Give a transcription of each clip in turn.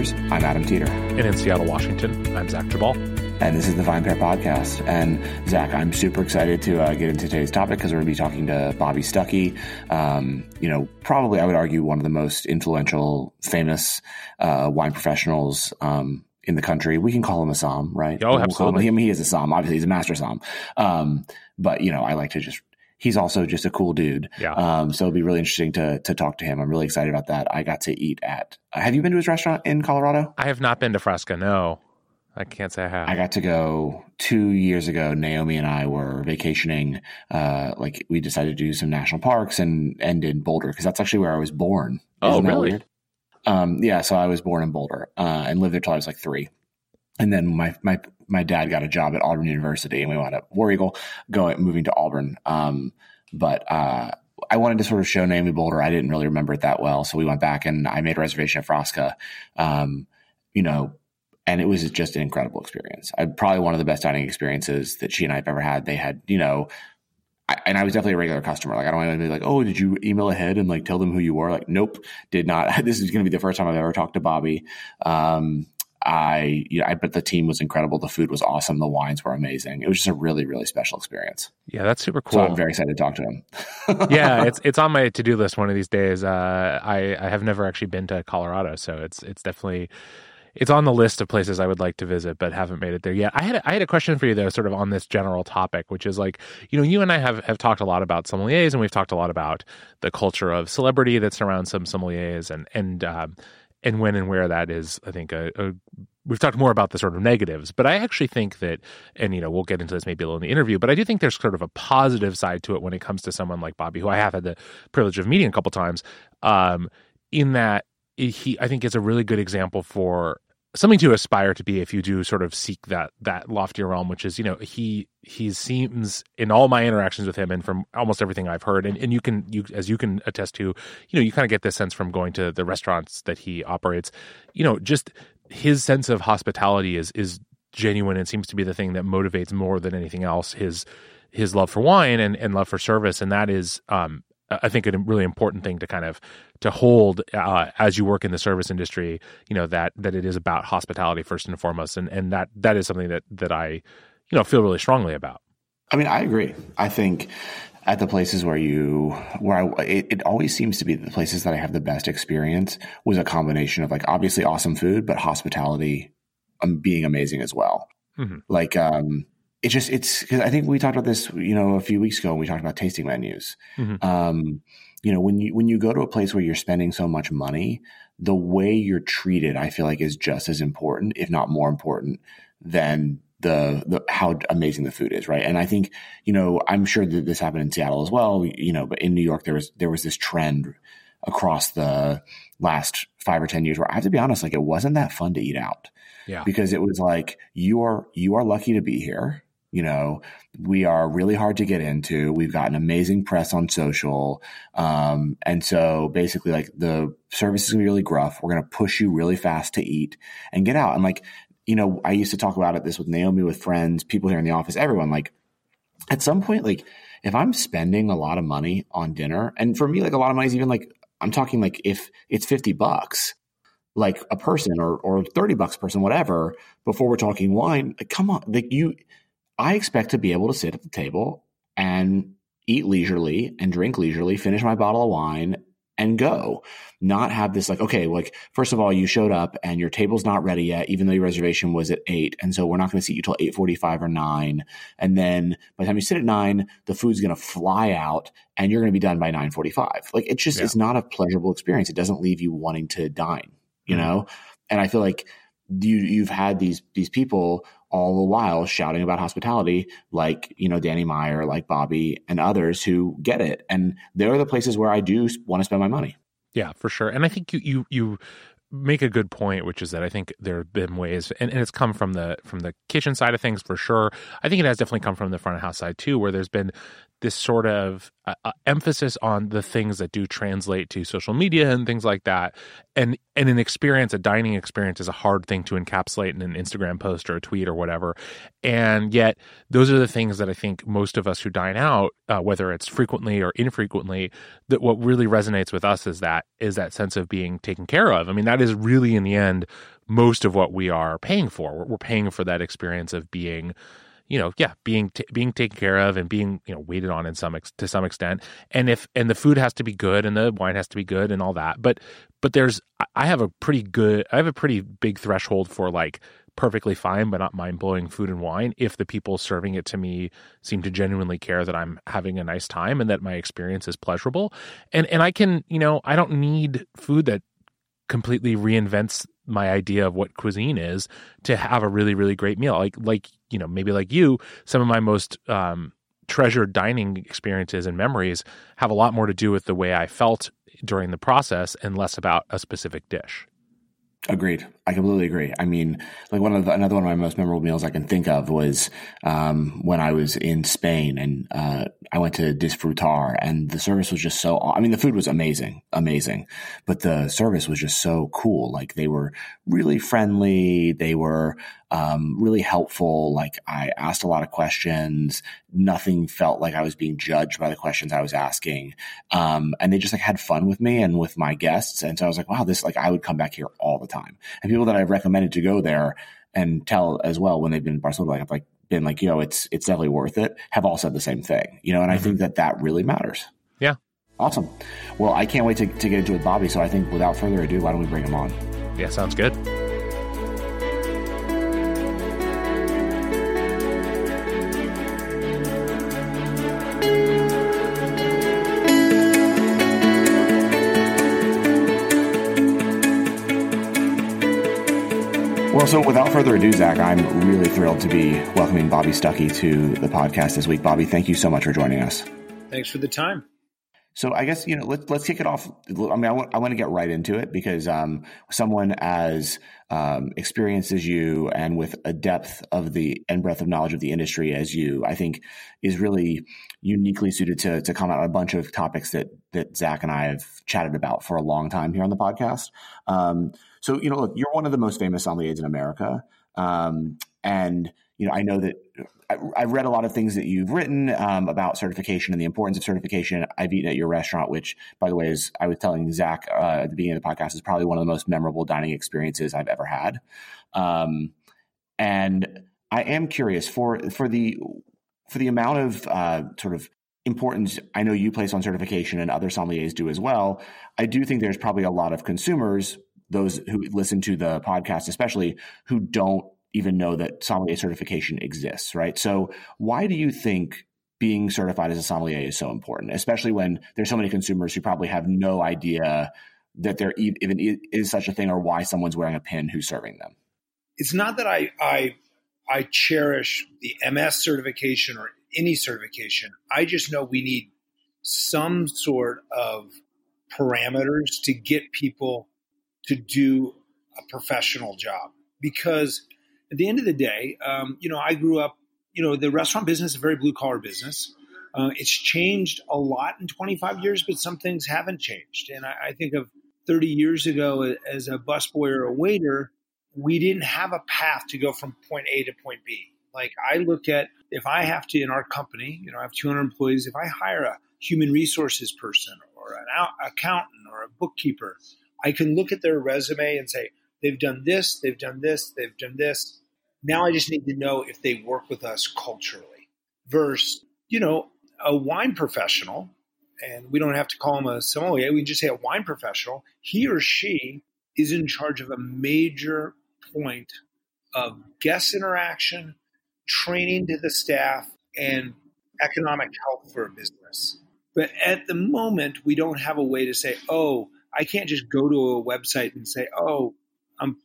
From VinePair's New York City headquarters, I'm Adam Teeter. And in Seattle, Washington, I'm Zach Geballe. And this is the VinePair podcast. And Zach, I'm super excited to uh, get into today's topic because we're going to be talking to Bobby Stuckey. Um, you know, probably I would argue one of the most influential, famous uh, wine professionals um, in the country. We can call him a som, right? Oh, absolutely. Him, he is a som. Obviously, he's a master som. Um, but you know, I like to just he's also just a cool dude. Yeah. Um, so it'll be really interesting to to talk to him. I'm really excited about that. I got to eat at. Uh, have you been to his restaurant in Colorado? I have not been to Frasca. No, I can't say I have. I got to go two years ago. Naomi and I were vacationing. Uh, like we decided to do some national parks and end in Boulder because that's actually where I was born. Oh, Isn't really? Um, yeah. So I was born in Boulder uh, and lived there till I was like three. And then my my my dad got a job at Auburn University, and we wound up War Eagle going moving to Auburn. Um, but uh, I wanted to sort of show Naomi Boulder. I didn't really remember it that well, so we went back and I made a reservation at Frasca. Um, you know, and it was just an incredible experience. I probably one of the best dining experiences that she and I have ever had. They had, you know, I, and I was definitely a regular customer. Like I don't want to be like, oh, did you email ahead and like tell them who you were? Like, nope, did not. this is going to be the first time I've ever talked to Bobby. Um, I, you know, I bet the team was incredible. The food was awesome. The wines were amazing. It was just a really, really special experience. Yeah, that's super cool. So I'm very excited to talk to him. yeah, it's it's on my to do list one of these days. Uh, I I have never actually been to Colorado, so it's it's definitely it's on the list of places I would like to visit, but haven't made it there yet. I had a, I had a question for you though, sort of on this general topic, which is like, you know, you and I have have talked a lot about sommeliers, and we've talked a lot about the culture of celebrity that surrounds some sommeliers, and and um, and when and where that is, I think a, a, we've talked more about the sort of negatives, but I actually think that, and you know, we'll get into this maybe a little in the interview, but I do think there's sort of a positive side to it when it comes to someone like Bobby, who I have had the privilege of meeting a couple times, um, in that he, I think, is a really good example for something to aspire to be if you do sort of seek that that loftier realm which is you know he he seems in all my interactions with him and from almost everything i've heard and, and you can you as you can attest to you know you kind of get this sense from going to the restaurants that he operates. You know just his sense of hospitality is is genuine and seems to be the thing that motivates more than anything else his his love for wine and, and love for service and that is um I think a really important thing to kind of to hold uh, as you work in the service industry. You know that that it is about hospitality first and foremost, and and that that is something that that I you know feel really strongly about. I mean, I agree. I think at the places where you where I it, it, always seems to be the places that I have the best experience was a combination of like obviously awesome food, but hospitality um, being amazing as well. Mm-hmm. Like um, it just it's because I think we talked about this, you know, a few weeks ago when we talked about tasting menus. Mm-hmm. Um, you know, when you when you go to a place where you're spending so much money, the way you're treated, I feel like, is just as important, if not more important, than the, the how amazing the food is, right? And I think, you know, I'm sure that this happened in Seattle as well, you know, but in New York there was there was this trend across the last five or ten years where I have to be honest, like it wasn't that fun to eat out. Yeah. Because it was like you are you are lucky to be here you know, we are really hard to get into. We've got an amazing press on social. Um, and so basically, like the service is gonna be really gruff. We're gonna push you really fast to eat and get out. And like, you know, I used to talk about it this with Naomi, with friends, people here in the office, everyone. Like, at some point, like, if I'm spending a lot of money on dinner, and for me, like a lot of money is even like I'm talking like if it's 50 bucks, like a person or or 30 bucks a person, whatever, before we're talking wine, like, come on, like you I expect to be able to sit at the table and eat leisurely and drink leisurely, finish my bottle of wine and go. Not have this like, okay, like, first of all, you showed up and your table's not ready yet, even though your reservation was at eight. And so we're not going to see you till 845 or nine. And then by the time you sit at nine, the food's going to fly out and you're going to be done by 945. Like, it's just, yeah. it's not a pleasurable experience. It doesn't leave you wanting to dine, you mm-hmm. know? And I feel like you, you've had these, these people all the while shouting about hospitality, like, you know, Danny Meyer, like Bobby and others who get it. And there are the places where I do want to spend my money. Yeah, for sure. And I think you, you, you, make a good point which is that i think there have been ways and, and, it's come from the from the kitchen side of things for sure i think it has definitely come from the front of house side too where there's been this sort of uh, uh, emphasis on the things that do translate to social media and things like that. And and an experience, a dining experience, is a hard thing to encapsulate in an Instagram post or a tweet or whatever. And yet, those are the things that I think most of us who dine out, uh, whether it's frequently or infrequently, that what really resonates with us is that is that sense of being taken care of. I mean, that is really in the end most of what we are paying for. We're, we're paying for that experience of being you know, yeah, being t- being taken care of and being you know waited on in some ex- to some extent. And if and the food has to be good and the wine has to be good and all that. But but there's I have a pretty good I have a pretty big threshold for like perfectly fine but not mind blowing food and wine if the people serving it to me seem to genuinely care that I'm having a nice time and that my experience is pleasurable. And and I can you know I don't need food that completely reinvents my idea of what cuisine is to have a really really great meal. Like like you know maybe like you some of my most um, treasured dining experiences and memories have a lot more to do with the way i felt during the process and less about a specific dish Agreed. I completely agree. I mean, like one of the, another one of my most memorable meals I can think of was um, when I was in Spain and uh, I went to Disfrutar and the service was just so. I mean, the food was amazing, amazing, but the service was just so cool. Like they were really friendly. They were um, really helpful. Like I asked a lot of questions. Nothing felt like I was being judged by the questions I was asking. Um, and they just like had fun with me and with my guests. And so I was like, wow, this like I would come back here all the time. And people that I've recommended to go there and tell as well when they've been in Barcelona, like I've like been like, know, it's it's definitely worth it. Have all said the same thing, you know. And mm-hmm. I think that that really matters. Yeah. Awesome. Well, I can't wait to, to get into it with Bobby. So I think without further ado, why don't we bring him on? Yeah, sounds good. Well, so without further ado, Zach, I'm really thrilled to be welcoming Bobby Stuckey to the podcast this week. Bobby, thank you so much for joining us. Thanks for the time. So I guess you know let's let's kick it off. I mean, I want I want to get right into it because um, someone as um, experienced as you and with a depth of the and breadth of knowledge of the industry as you, I think, is really uniquely suited to to comment on a bunch of topics that that Zach and I have chatted about for a long time here on the podcast. Um, so, you know, look, you're one of the most famous sommeliers in America. Um, and, you know, I know that I, have read a lot of things that you've written um, about certification and the importance of certification. I've eaten at your restaurant, which, by the way, is I was telling Zach uh, at the beginning of the podcast, is probably one of the most memorable dining experiences I've ever had. Um, and I am curious for for the for the amount of uh, sort of importance I know you place on certification and other sommeliers do as well. I do think there's probably a lot of consumers those who listen to the podcast, especially who don't even know that sommelier certification exists, right? So, why do you think being certified as a sommelier is so important, especially when there's so many consumers who probably have no idea that there even is such a thing or why someone's wearing a pin who's serving them? It's not that I I I cherish the MS certification or any certification. I just know we need some sort of parameters to get people to do a professional job because at the end of the day, um, you know, I grew up, you know, the restaurant business is a very blue collar business. Uh, it's changed a lot in 25 years, but some things haven't changed. And I, I think of 30 years ago as a busboy or a waiter, we didn't have a path to go from point A to point B. Like I look at if I have to in our company, you know, I have 200 employees. If I hire a human resources person or an accountant or a bookkeeper, I can look at their resume and say, they've done this, they've done this, they've done this. Now I just need to know if they work with us culturally. Versus, you know, a wine professional, and we don't have to call him a sommelier, we just say a wine professional, he or she is in charge of a major point of guest interaction, training to the staff, and economic health for a business. But at the moment, we don't have a way to say, oh, I can't just go to a website and say, "Oh, I'm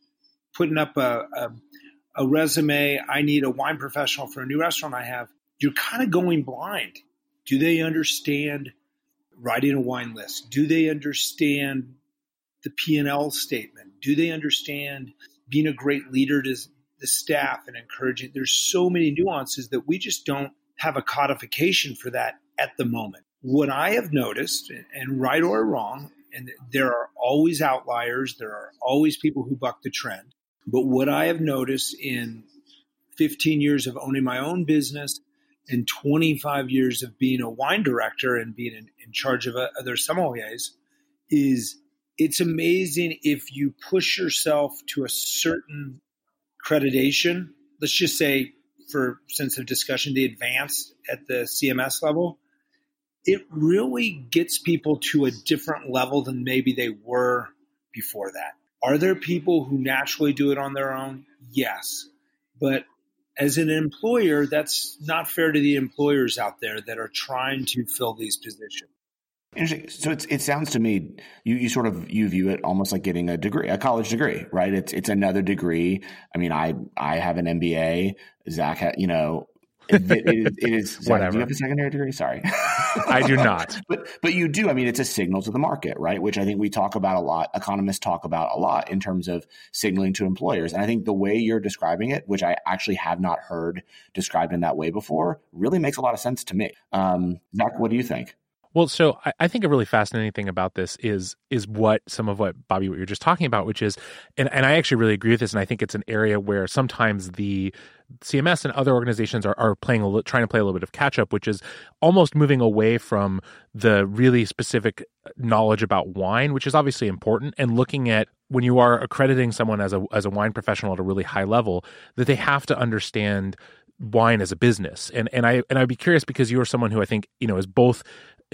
putting up a, a, a resume. I need a wine professional for a new restaurant I have." You're kind of going blind. Do they understand writing a wine list? Do they understand the P and L statement? Do they understand being a great leader to the staff and encouraging? There's so many nuances that we just don't have a codification for that at the moment what I have noticed, and right or wrong, and there are always outliers, there are always people who buck the trend. But what I have noticed in 15 years of owning my own business and 25 years of being a wine director and being in, in charge of other sommeliers is it's amazing if you push yourself to a certain accreditation. Let's just say, for sense of discussion, the advanced at the CMS level, it really gets people to a different level than maybe they were before that. Are there people who naturally do it on their own? Yes. But as an employer, that's not fair to the employers out there that are trying to fill these positions. Interesting. So it sounds to me you, you sort of you view it almost like getting a degree, a college degree, right? It's it's another degree. I mean, I I have an MBA. Zach, ha, you know, it, it is. It is Zach, do you have a secondary degree? Sorry, I do not. but but you do. I mean, it's a signal to the market, right? Which I think we talk about a lot. Economists talk about a lot in terms of signaling to employers. And I think the way you're describing it, which I actually have not heard described in that way before, really makes a lot of sense to me. Um, Zach, what do you think? Well, so I, I, think a really fascinating thing about this is is what some of what Bobby what you're just talking about, which is, and, and I actually really agree with this, and I think it's an area where sometimes the CMS and other organizations are, are playing a, trying to play a little bit of catch up, which is almost moving away from the really specific uh, knowledge about wine, which is obviously important, and looking at when you are accrediting someone as a as a wine professional at a really high level, that they have to understand wine as a business. And and I and I'd be curious because you are someone who I think you know is both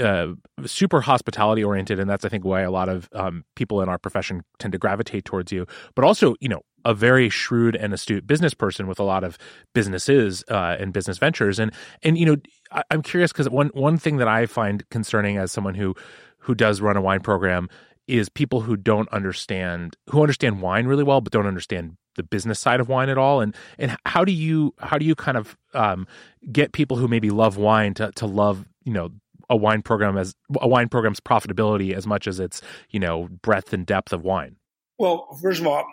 uh, super hospitality oriented, and that's I think why a lot of um, people in our profession tend to gravitate towards you. But also, you know, a very shrewd and astute business person with a lot of businesses uh, and business ventures, and and you know, I, I'm curious because one one thing that I find concerning as someone who who does run a wine program is people who don't understand who understand wine really well but don't understand the business side of wine at all and and how do you how do you kind of um, get people who maybe love wine to to love you know a wine program as a wine program's profitability as much as its you know breadth and depth of wine? Well first of all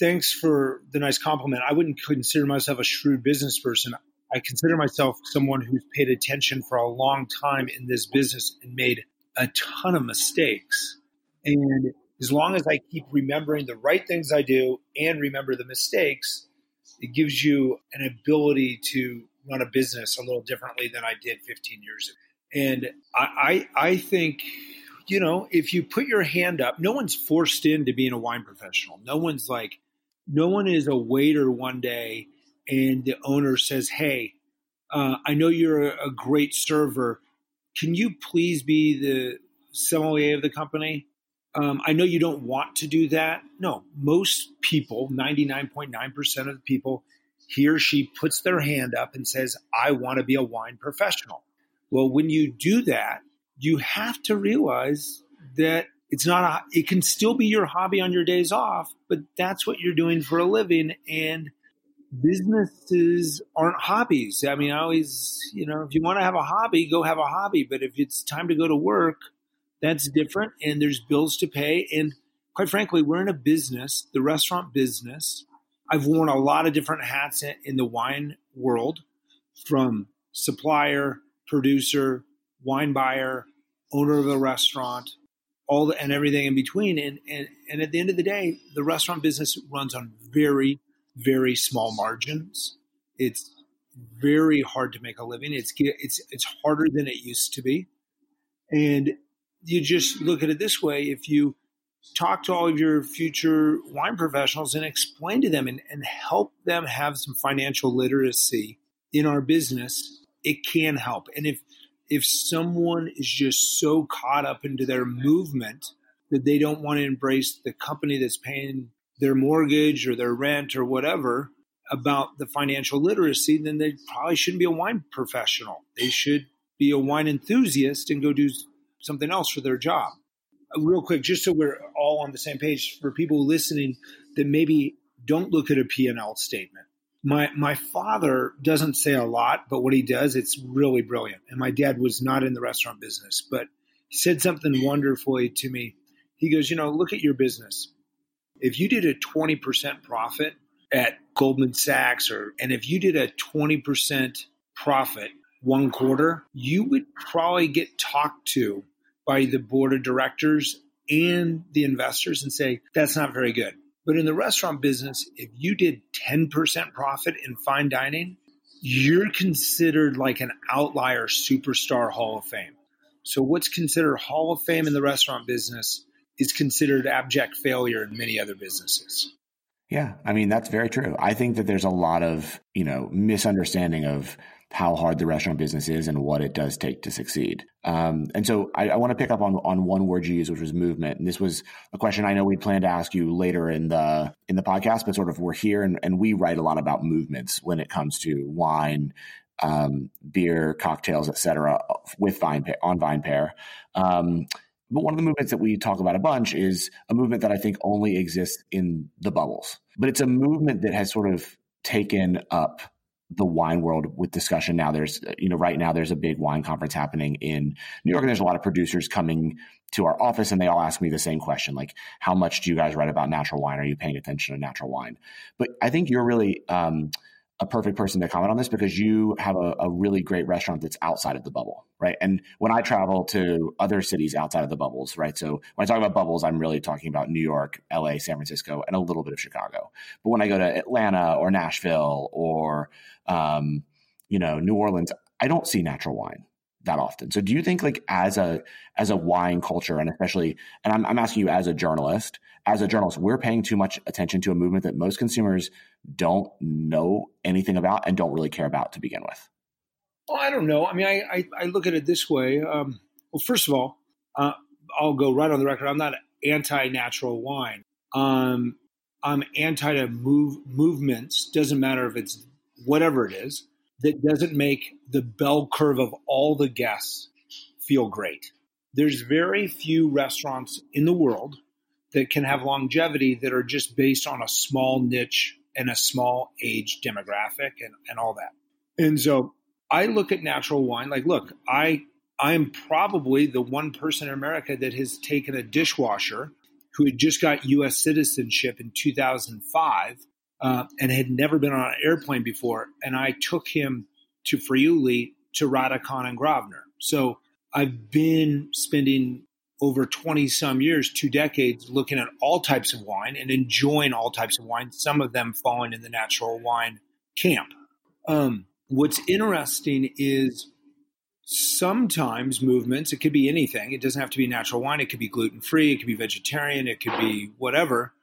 thanks for the nice compliment. I wouldn't consider myself a shrewd business person. I consider myself someone who's paid attention for a long time in this business and made a ton of mistakes. And as long as i keep remembering the right things i do and remember the mistakes it gives you an ability to run a business a little differently than i did 15 years ago and I, I, I think, you know, if you put your hand up, no one's forced into being a wine professional. No one's like, no one is a waiter one day and the owner says, Hey, uh, I know you're a, a great server. Can you please be the sommelier of the company? Um, I know you don't want to do that. No, most people, 99.9% of the people, he or she puts their hand up and says, I want to be a wine professional. Well, when you do that, you have to realize that it's not a, it can still be your hobby on your days off, but that's what you're doing for a living. And businesses aren't hobbies. I mean, I always, you know, if you want to have a hobby, go have a hobby. But if it's time to go to work, that's different. And there's bills to pay. And quite frankly, we're in a business, the restaurant business. I've worn a lot of different hats in the wine world from supplier producer, wine buyer, owner of a restaurant, all the, and everything in between. And, and, and at the end of the day, the restaurant business runs on very, very small margins. It's very hard to make a living. It's, it's, it's harder than it used to be. And you just look at it this way. If you talk to all of your future wine professionals and explain to them and, and help them have some financial literacy in our business, it can help. And if if someone is just so caught up into their movement that they don't want to embrace the company that's paying their mortgage or their rent or whatever about the financial literacy, then they probably shouldn't be a wine professional. They should be a wine enthusiast and go do something else for their job. Uh, real quick, just so we're all on the same page, for people listening that maybe don't look at a P&L statement my my father doesn't say a lot, but what he does, it's really brilliant. And my dad was not in the restaurant business, but he said something wonderfully to me. He goes, you know, look at your business. If you did a 20% profit at Goldman Sachs or and if you did a 20% profit one quarter, you would probably get talked to by the board of directors and the investors and say, that's not very good. But in the restaurant business, if you did 10% profit in fine dining, you're considered like an outlier superstar Hall of Fame. So, what's considered Hall of Fame in the restaurant business is considered abject failure in many other businesses. Yeah, I mean that's very true. I think that there's a lot of, you know, misunderstanding of how hard the restaurant business is and what it does take to succeed. Um, and so I, I want to pick up on on one word you used, which was movement. And this was a question I know we plan to ask you later in the in the podcast, but sort of we're here and, and we write a lot about movements when it comes to wine, um, beer, cocktails, etc. with Vine on VinePair. Um, but one of the movements that we talk about a bunch is a movement that I think only exists in the bubbles. But it's a movement that has sort of taken up the wine world with discussion now. There's, you know, right now there's a big wine conference happening in New York, and there's a lot of producers coming to our office, and they all ask me the same question, like, how much do you guys write about natural wine? Are you paying attention to natural wine? But I think you're really um, a perfect person to comment on this because you have a, a, really great restaurant that's outside of the bubble, right? And when I travel to other cities outside of the bubbles, right? So when I talk about bubbles, I'm really talking about New York, LA, San Francisco, and a little bit of Chicago. But when I go to Atlanta or Nashville or um, you know New Orleans, I don't see natural wine that often. So do you think like as a as a wine culture and especially and I'm, I'm asking you as a journalist, as a journalist, we're paying too much attention to a movement that most consumers don't know anything about and don't really care about to begin with? Well, I don't know. I mean, I, I, I look at it this way. Um, well, first of all, uh, I'll go right on the record. I'm not anti natural wine. Um, I'm anti to move movements. Doesn't matter if it's whatever it is that doesn't make the bell curve of all the guests feel great. There's very few restaurants in the world that can have longevity that are just based on a small niche and a small age demographic and, and all that. And so I look at natural wine like, look, I I am probably the one person in America that has taken a dishwasher who had just got U.S. citizenship in 2005 uh, and had never been on an airplane before, and I took him to Friuli to Radikon and Gravner. So I've been spending over 20 some years, two decades, looking at all types of wine and enjoying all types of wine, some of them falling in the natural wine camp. Um, what's interesting is sometimes movements, it could be anything, it doesn't have to be natural wine, it could be gluten free, it could be vegetarian, it could be whatever.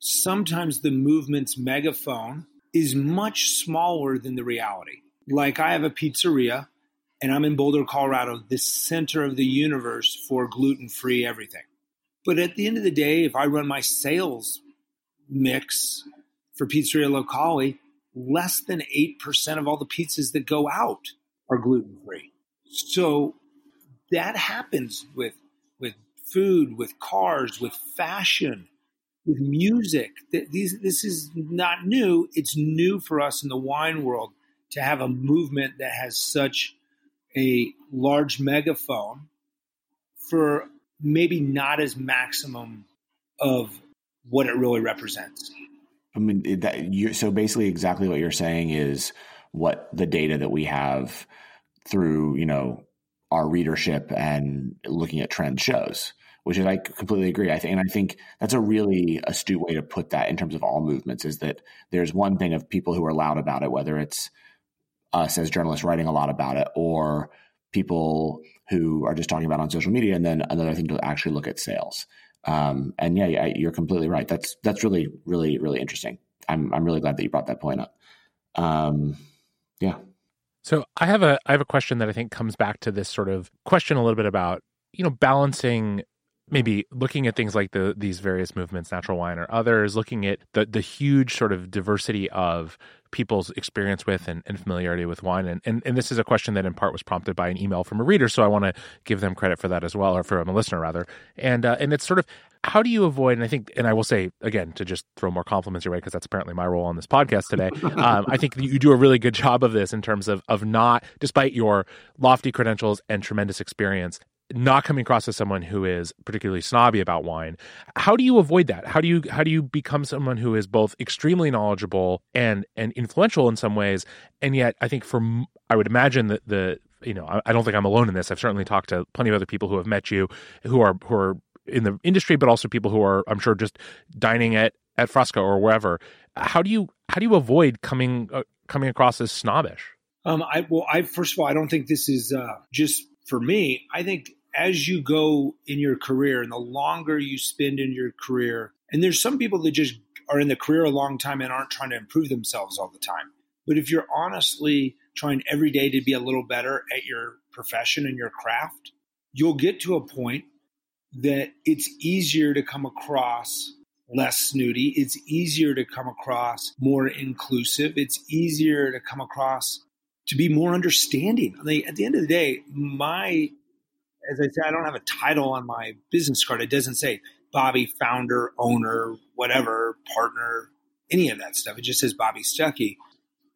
Sometimes the movement's megaphone is much smaller than the reality. Like I have a pizzeria and I'm in Boulder, Colorado, the center of the universe for gluten free everything. But at the end of the day, if I run my sales mix for Pizzeria Locale, less than 8% of all the pizzas that go out are gluten free. So that happens with, with food, with cars, with fashion, with music. These, this is not new. It's new for us in the wine world to have a movement that has such a large megaphone for maybe not as maximum of what it really represents. I mean, that you so basically exactly what you're saying is what the data that we have through, you know, our readership and looking at trend shows, which is I completely agree. I think, and I think that's a really astute way to put that in terms of all movements is that there's one thing of people who are loud about it, whether it's us as journalists writing a lot about it or people who are just talking about on social media. And then another thing to actually look at sales. Um, and yeah, yeah you're completely right. That's that's really really really interesting. I'm i'm really glad that you brought that point up. Um, yeah. So i have a i have a question that i think comes back to this sort of question a little bit about you know balancing maybe looking at things like the these various movements natural wine or others looking at the the huge sort of diversity of people's experience with and, and familiarity with wine. And, and, and this is a question that in part was prompted by an email from a reader. So I want to give them credit for that as well, or from a listener rather. And, uh, and it's sort of, how do you avoid, and I think, and I will say again, to just throw more compliments your way, because that's apparently my role on this podcast today. Um, I think you do a really good job of this in terms of, of not, despite your lofty credentials and tremendous experience, not coming across as someone who is particularly snobby about wine. How do you avoid that? How do you how do you become someone who is both extremely knowledgeable and and influential in some ways, and yet I think for I would imagine that the you know, I, I don't think I'm alone in this. I've certainly talked to plenty of other people who have met you who are who are in the industry, but also people who are, I'm sure, just dining at at Frasca or wherever. How do you how do you avoid coming uh, coming across as snobbish? Um, I well, I first of all, I don't think this is uh, just for me. I think as you go in your career, and the longer you spend in your career, and there's some people that just are in the career a long time and aren't trying to improve themselves all the time. But if you're honestly trying every day to be a little better at your profession and your craft, you'll get to a point that it's easier to come across less snooty. It's easier to come across more inclusive. It's easier to come across to be more understanding. I mean, at the end of the day, my, as I said, I don't have a title on my business card. It doesn't say Bobby, founder, owner, whatever, partner, any of that stuff. It just says Bobby Stuckey.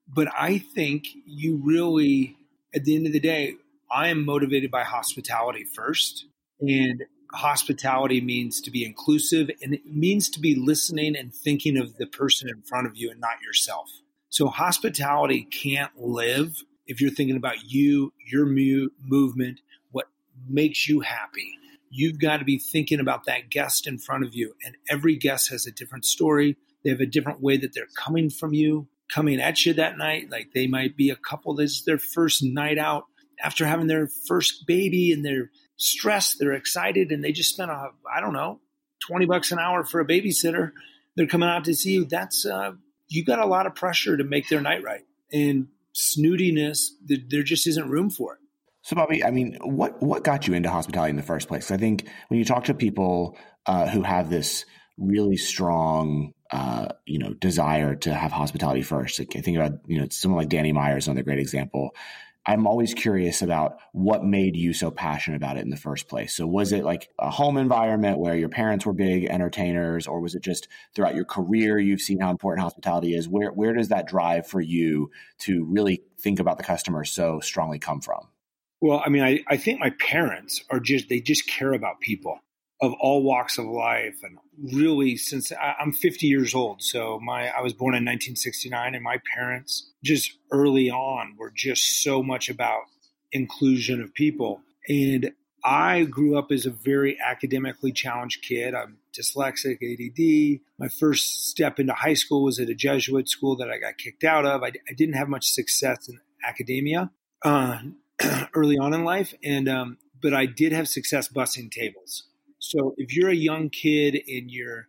But I think you really, at the end of the day, I am motivated by hospitality first. And hospitality means to be inclusive and it means to be listening and thinking of the person in front of you and not yourself. So hospitality can't live if you're thinking about you, your mu- movement, makes you happy. You've got to be thinking about that guest in front of you. And every guest has a different story. They have a different way that they're coming from you, coming at you that night. Like they might be a couple that's their first night out after having their first baby and they're stressed, they're excited, and they just spent a I don't know twenty bucks an hour for a babysitter. They're coming out to see you. That's uh, you got a lot of pressure to make their night right, and snootiness there just isn't room for it. So, Bobby, I mean, what what got you into hospitality in the first place? I think when you talk to people uh, who have this really strong, uh, you know, desire to have hospitality first, like I think about you know someone like Danny Meyers, another great example. I'm always curious about what made you so passionate about it in the first place. So, was it like a home environment where your parents were big entertainers, or was it just throughout your career you've seen how important hospitality is? Where where does that drive for you to really think about the customer so strongly come from? Well, I mean, I, I think my parents are just they just care about people of all walks of life and really since I, am 50 years old. So my i was born in 1969 and my parents just early on were just so much about inclusion of people. And i grew up as a very academically challenged kid. I'm dyslexic add my first step into high school was at a jesuit school that i got kicked out of. I, I didn't have much success in academia. Uh, early on in life and um, but i did have success bussing tables so if you're a young kid and you're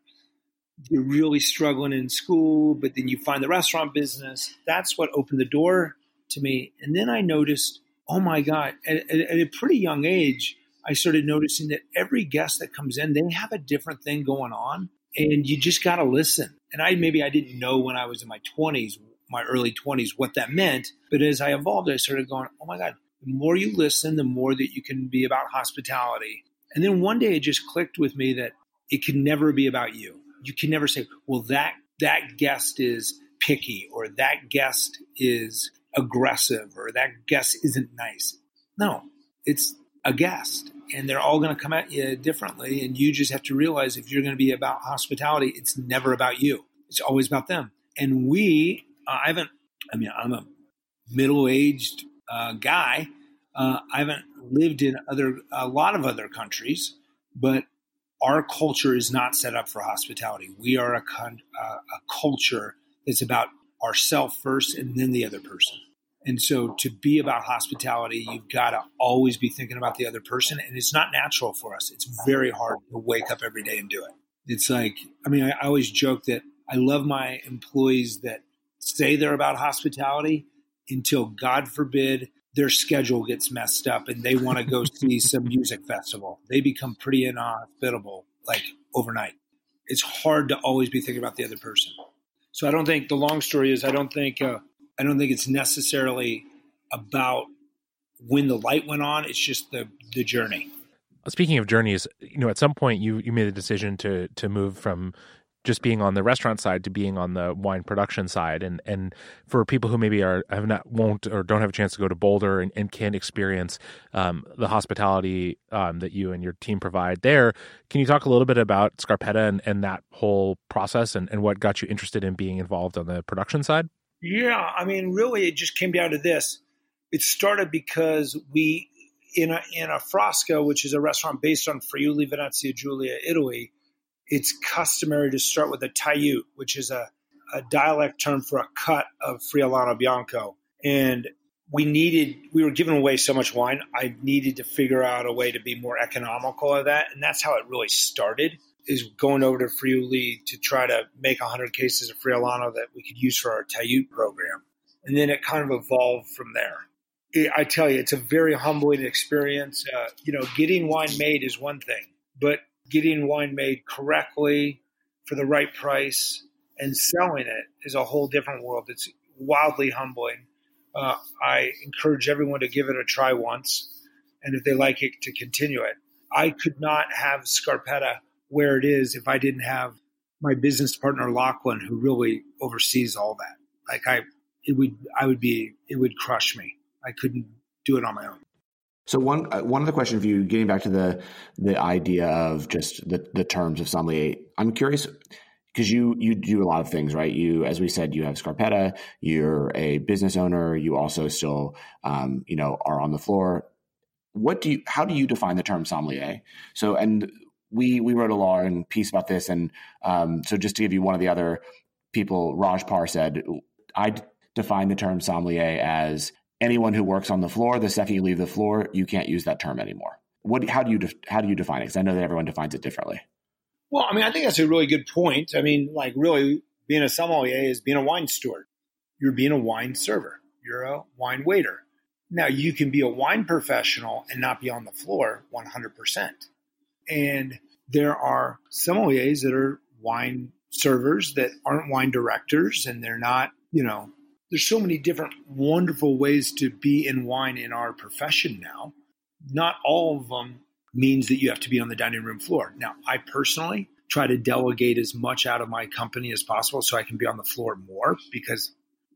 you're really struggling in school, but then you find the restaurant business, that's what opened the door to me. And then I noticed, oh my God, at, at, at a pretty young age, I started noticing that every guest that comes in, they have a different thing going on, and you just got to listen. And I maybe I didn't know when I was in my 20s, my early 20s, what that meant. But as I evolved, I started going, oh my God, the more you listen, the more that you can be about hospitality. And then one day it just clicked with me that it can never be about you. You can never say, well, that, that guest is picky or that guest is aggressive or that guest isn't nice. No, it's a guest and they're all going to come at you differently. And you just have to realize if you're going to be about hospitality, it's never about you. It's always about them. And we, I haven't, I mean, I'm a middle aged uh, guy. Uh, I haven't lived in other a lot of other countries, but our culture is not set up for hospitality. We are a, con, uh, a culture that's about ourself first and then the other person. And so to be about hospitality, you've got to always be thinking about the other person. And it's not natural for us. It's very hard to wake up every day and do it. It's like, I mean, I always joke that I love my employees that say they're about hospitality until God forbid their schedule gets messed up and they want to go see some music festival. They become pretty inhospitable like overnight. It's hard to always be thinking about the other person. So I don't think the long story is I don't think uh, I don't think it's necessarily about when the light went on. It's just the the journey. Speaking of journeys, you know, at some point you you made a decision to to move from just being on the restaurant side to being on the wine production side. And and for people who maybe are have not won't or don't have a chance to go to boulder and, and can't experience um, the hospitality um, that you and your team provide there can you talk a little bit about scarpetta and, and that whole process and, and what got you interested in being involved on the production side? Yeah i mean really it just came down to this. It started because we in a in a Frasca, which is a restaurant based on Friuli Venezia Giulia, Italy, it's customary to start with a tajut, which is a, a dialect term for a cut of Friulano Bianco. And we needed, we were giving away so much wine. I needed to figure out a way to be more economical of that. And that's how it really started is going over to Friuli to try to make 100 cases of Friulano that we could use for our tajut program. And then it kind of evolved from there. It, I tell you, it's a very humbling experience. Uh, you know, getting wine made is one thing, but getting wine made correctly for the right price and selling it is a whole different world. It's wildly humbling. Uh, I encourage everyone to give it a try once, and if they like it, to continue it. I could not have Scarpetta where it is if I didn't have my business partner Lachlan, who really oversees all that. Like I, it would, I would be, it would crush me. I couldn't do it on my own. So one uh, one of the questions for you, getting back to the the idea of just the the terms of sommelier, I'm curious because you you do a lot of things, right? You, as we said, you have Scarpetta. You're a business owner. You also still, um, you know, are on the floor. What do you? How do you define the term sommelier? So, and we we wrote a law and piece about this, and um, so just to give you one of the other people, Raj Parr said, I define the term sommelier as anyone who works on the floor. The second you leave the floor, you can't use that term anymore. What? How do you how do you define it? Because I know that everyone defines it differently. Well, I mean, I think that's a really good point. I mean, like really, being a sommelier is being a wine steward. You're being a wine server. You're a wine waiter. Now, you can be a wine professional and not be on the floor 100%. And there are sommeliers that are wine servers that aren't wine directors and they're not, you know, there's so many different wonderful ways to be in wine in our profession now. Not all of them means that you have to be on the dining room floor. Now, I personally try to delegate as much out of my company as possible so I can be on the floor more because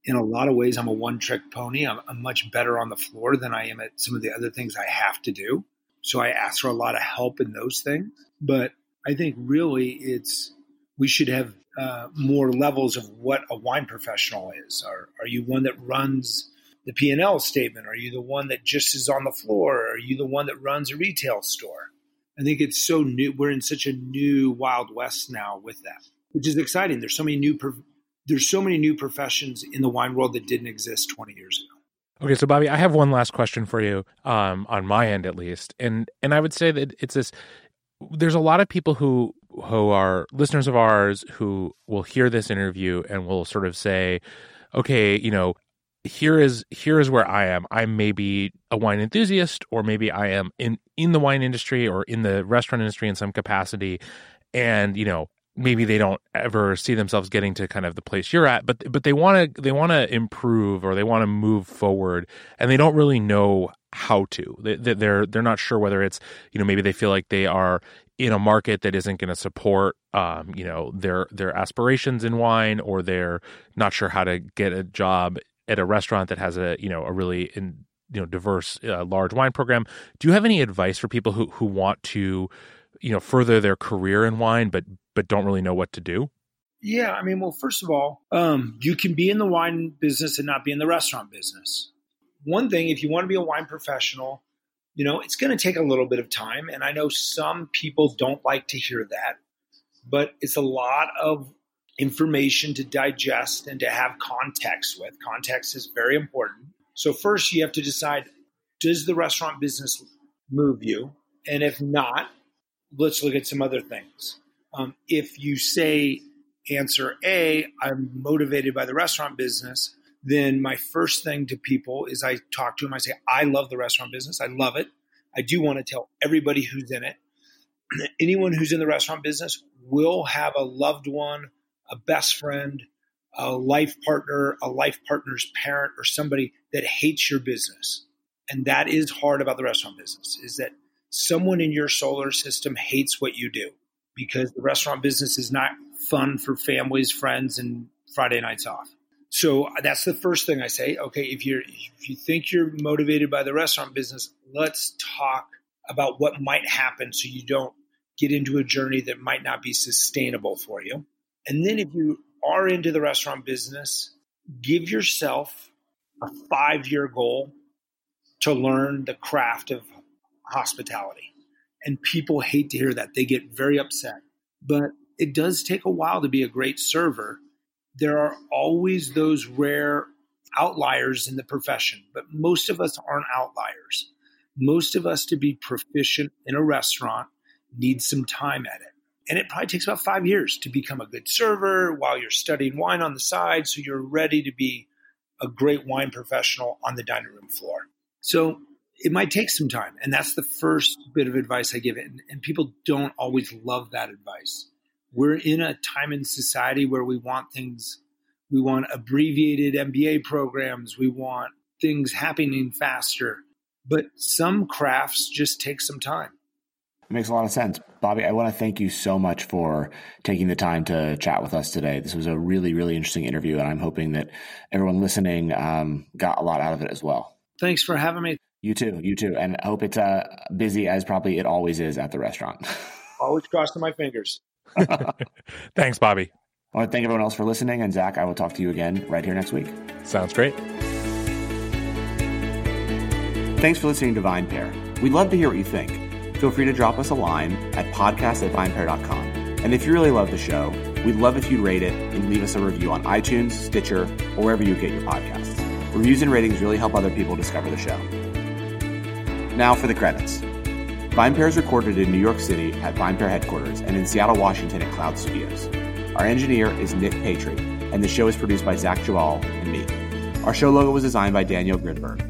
in a lot of ways I'm a one trick pony. I'm, I'm, much better on the floor than I am at some of the other things I have to do. So I ask for a lot of help in those things. But I think really it's we should have uh, more levels of what a wine professional is. Are, are you one that runs the P&L statement? Are you the one that just is on the floor? Are you the one that runs a retail store? I think it's so new. We're in such a new wild west now with that, which is exciting. There's so many new there's so many new professions in the wine world that didn't exist 20 years ago. Okay, so Bobby, I have one last question for you, um, on my end at least, and and I would say that it's this. There's a lot of people who who are listeners of ours who will hear this interview and will sort of say, okay, you know, here is here is where I am. I'm maybe a wine enthusiast, or maybe I am in in the wine industry or in the restaurant industry in some capacity, and you know maybe they don't ever see themselves getting to kind of the place you're at, but but they want to they want to improve or they want to move forward, and they don't really know how to. They, they're they're not sure whether it's you know maybe they feel like they are in a market that isn't going to support um, you know their their aspirations in wine or they're not sure how to get a job at a restaurant that has a you know a really in, you know diverse uh, large wine program. Do you have any advice for people who who want to you know further their career in wine but but don't really know what to do? Yeah i mean well first of all um, you can be in the wine business and not be in the restaurant business. One thing if you want to be a wine professional you know it's going to take a little bit of time and i know some people don't like to hear that but it's a lot of information to digest and to have context with. Context is very important. So, first, you have to decide does the restaurant business move you? And if not, let's look at some other things. Um, if you say answer A, I'm motivated by the restaurant business, then my first thing to people is I talk to them. I say, I love the restaurant business. I love it. I do want to tell everybody who's in it. Anyone who's in the restaurant business will have a loved one a best friend, a life partner, a life partner's parent, or somebody that hates your business. And that is hard about the restaurant business is that someone in your solar system hates what you do because the restaurant business is not fun for families, friends, and Friday nights off. So uh, that's the first thing I say. Okay, if you're if you think you're motivated by the restaurant business, let's talk about what might happen so you don't get into a journey that might not be sustainable for you. And then if you are into the restaurant business, give yourself a five year goal to learn the craft of hospitality. And people hate to hear that. They get very upset. But it does take a while to be a great server. There are always those rare outliers in the profession, but most of us aren't outliers. Most of us, to be proficient in a restaurant, need some time at it. And it probably takes about five years to become a good server while you're studying wine on the side. So you're ready to be a great wine professional on the dining room floor. So it might take some time. And that's the first bit of advice I give. And, and people don't always love that advice. We're in a time in society where we want things, we want abbreviated MBA programs, we want things happening faster. But some crafts just take some time. It makes a lot of sense. Bobby, I want to thank you so much for taking the time to chat with us today. This was a really, really interesting interview, and I'm hoping that everyone listening um, got a lot out of it as well. Thanks for having me. You too, you too. And I hope it's uh, busy as probably it always is at the restaurant. always crossing my fingers. Thanks, Bobby. I want to thank everyone else for listening. And Zach, I will talk to you again right here next week. Sounds great. Thanks for listening to VinePair. We'd love to hear what you think. Feel free to drop us a line at podcast at vinepair.com. And if you really love the show, we'd love if you'd rate it and leave us a review on iTunes, Stitcher, or wherever you get your podcasts. Reviews and ratings really help other people discover the show. Now for the credits. VinePair is recorded in New York City at VinePair headquarters and in Seattle, Washington at Cloud Studios. Our engineer is Nick Patry, and the show is produced by Zach Geballe and me. Our show logo was designed by Daniel Gridberg.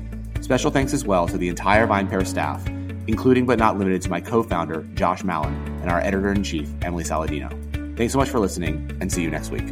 Special thanks as well to the entire VinePair staff, including but not limited to my co-founder, Josh Malin, and our editor-in-chief, Emily Saladino. Thanks so much for listening, and see you next week.